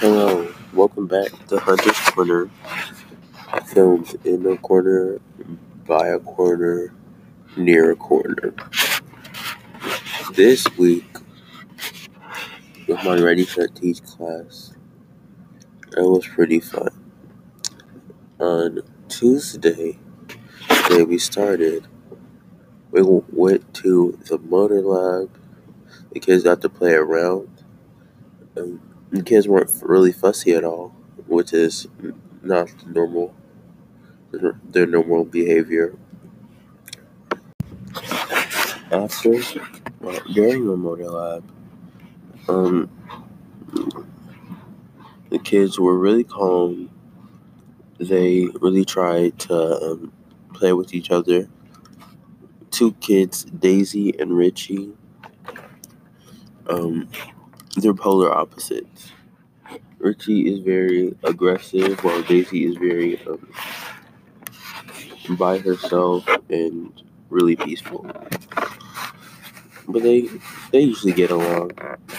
Hello, welcome back to Hunter's Corner, filmed in a corner, by a corner, near a corner. This week, with my Ready Set Teach class, it was pretty fun. On Tuesday, day we started, we went to the motor lab. The kids got to play around. Um, the kids weren't really fussy at all, which is not normal, their normal behavior. After, during the motor lab, um, the kids were really calm. They really tried to um, play with each other. Two kids, Daisy and Richie, um, they're polar opposites. Richie is very aggressive, while Daisy is very um, by herself and really peaceful. But they they usually get along.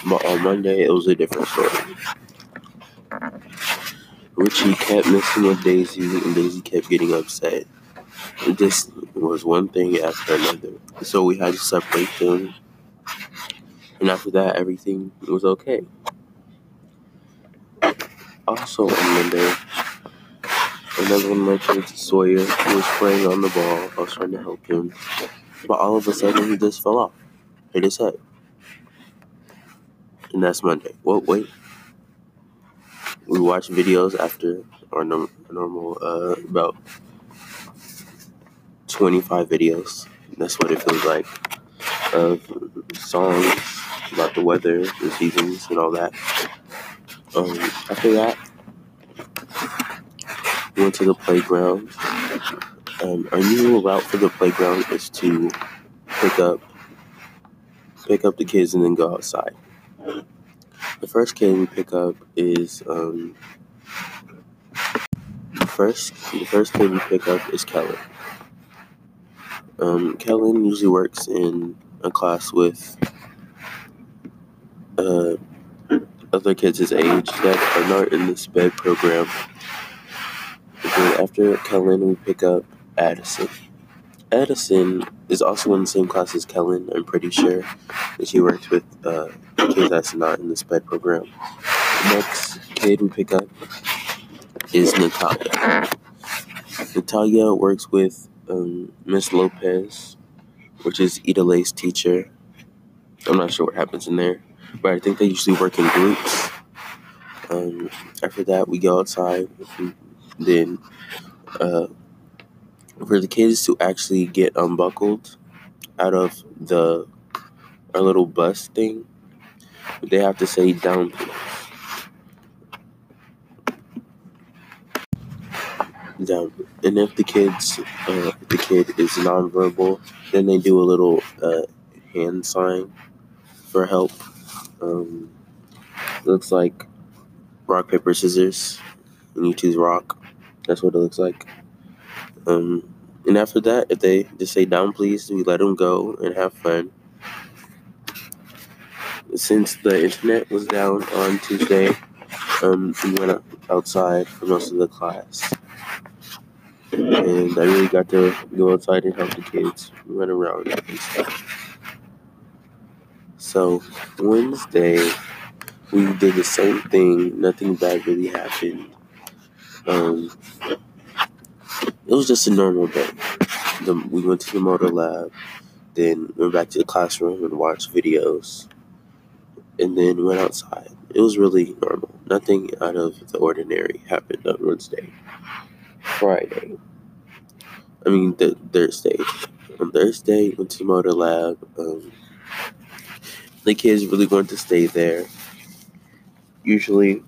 But on Monday, it was a different story. Richie kept messing with Daisy, and Daisy kept getting upset. This was one thing after another. So we had to separate them. And after that, everything was okay. Also on Monday, another one of my kids, Sawyer, he was playing on the ball. I was trying to help him. But all of a sudden, he just fell off. Hit his head. And that's Monday. What? Wait. We watch videos after our norm- normal, uh, about 25 videos. That's what it feels like. Of songs about the weather, the seasons, and all that. Um, after that, we went to the playground. Um, our usual route for the playground is to pick up pick up the kids and then go outside. The first kid we pick up is um, the first the first kid we pick up is Kellen. Um, Kellen usually works in a class with uh, other kids his age that are not in the SPED program. And then after Kellen, we pick up Addison. Addison is also in the same class as Kellen, I'm pretty sure. And she works with uh, kids that's not in the SPED program. The next kid we pick up is Natalia. Natalia works with um, Miss Lopez, which is Ida Lay's teacher. I'm not sure what happens in there, but I think they usually work in groups. Um, after that, we go outside. Then, uh, for the kids to actually get unbuckled out of the our little bus thing, they have to say down. Down. And if the kids, uh, if the kid is nonverbal, then they do a little uh, hand sign for help. Um, looks like rock paper scissors, and you choose rock. That's what it looks like. Um, and after that, if they just say down, please, we let them go and have fun. Since the internet was down on Tuesday, um, we went outside for most of the class. And I really got to go outside and help the kids run around and stuff. So, Wednesday, we did the same thing. Nothing bad really happened. Um, it was just a normal day. The, we went to the motor lab, then went back to the classroom and watched videos, and then went outside. It was really normal. Nothing out of the ordinary happened on Wednesday. Friday. I mean, the Thursday. On Thursday, went to the motor lab. Um, the kids really wanted to stay there. Usually,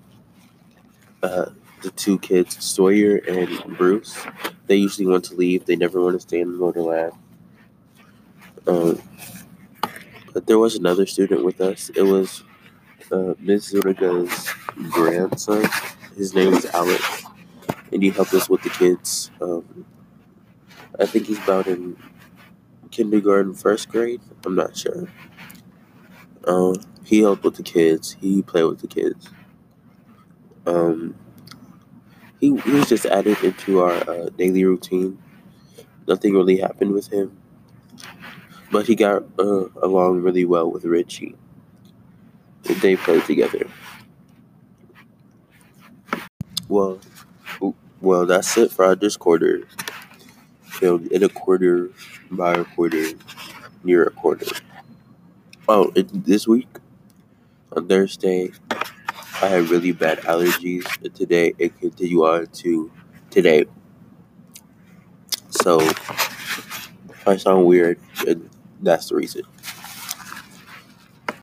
uh, the two kids, Sawyer and Bruce, they usually want to leave. They never want to stay in the motor lab. Um, but there was another student with us. It was uh, Ms. Zuniga's grandson. His name is Alex, and he helped us with the kids. Um, I think he's about in kindergarten, first grade. I'm not sure. Um, he helped with the kids. He played with the kids. Um, he, he was just added into our uh, daily routine. Nothing really happened with him, but he got uh, along really well with Richie. They played together. Well, well, that's it for our Discorder. Filmed in a quarter, by a quarter, near a quarter. Oh, it, this week on Thursday, I had really bad allergies. And today it continued on to today. So I sound weird, that's the reason.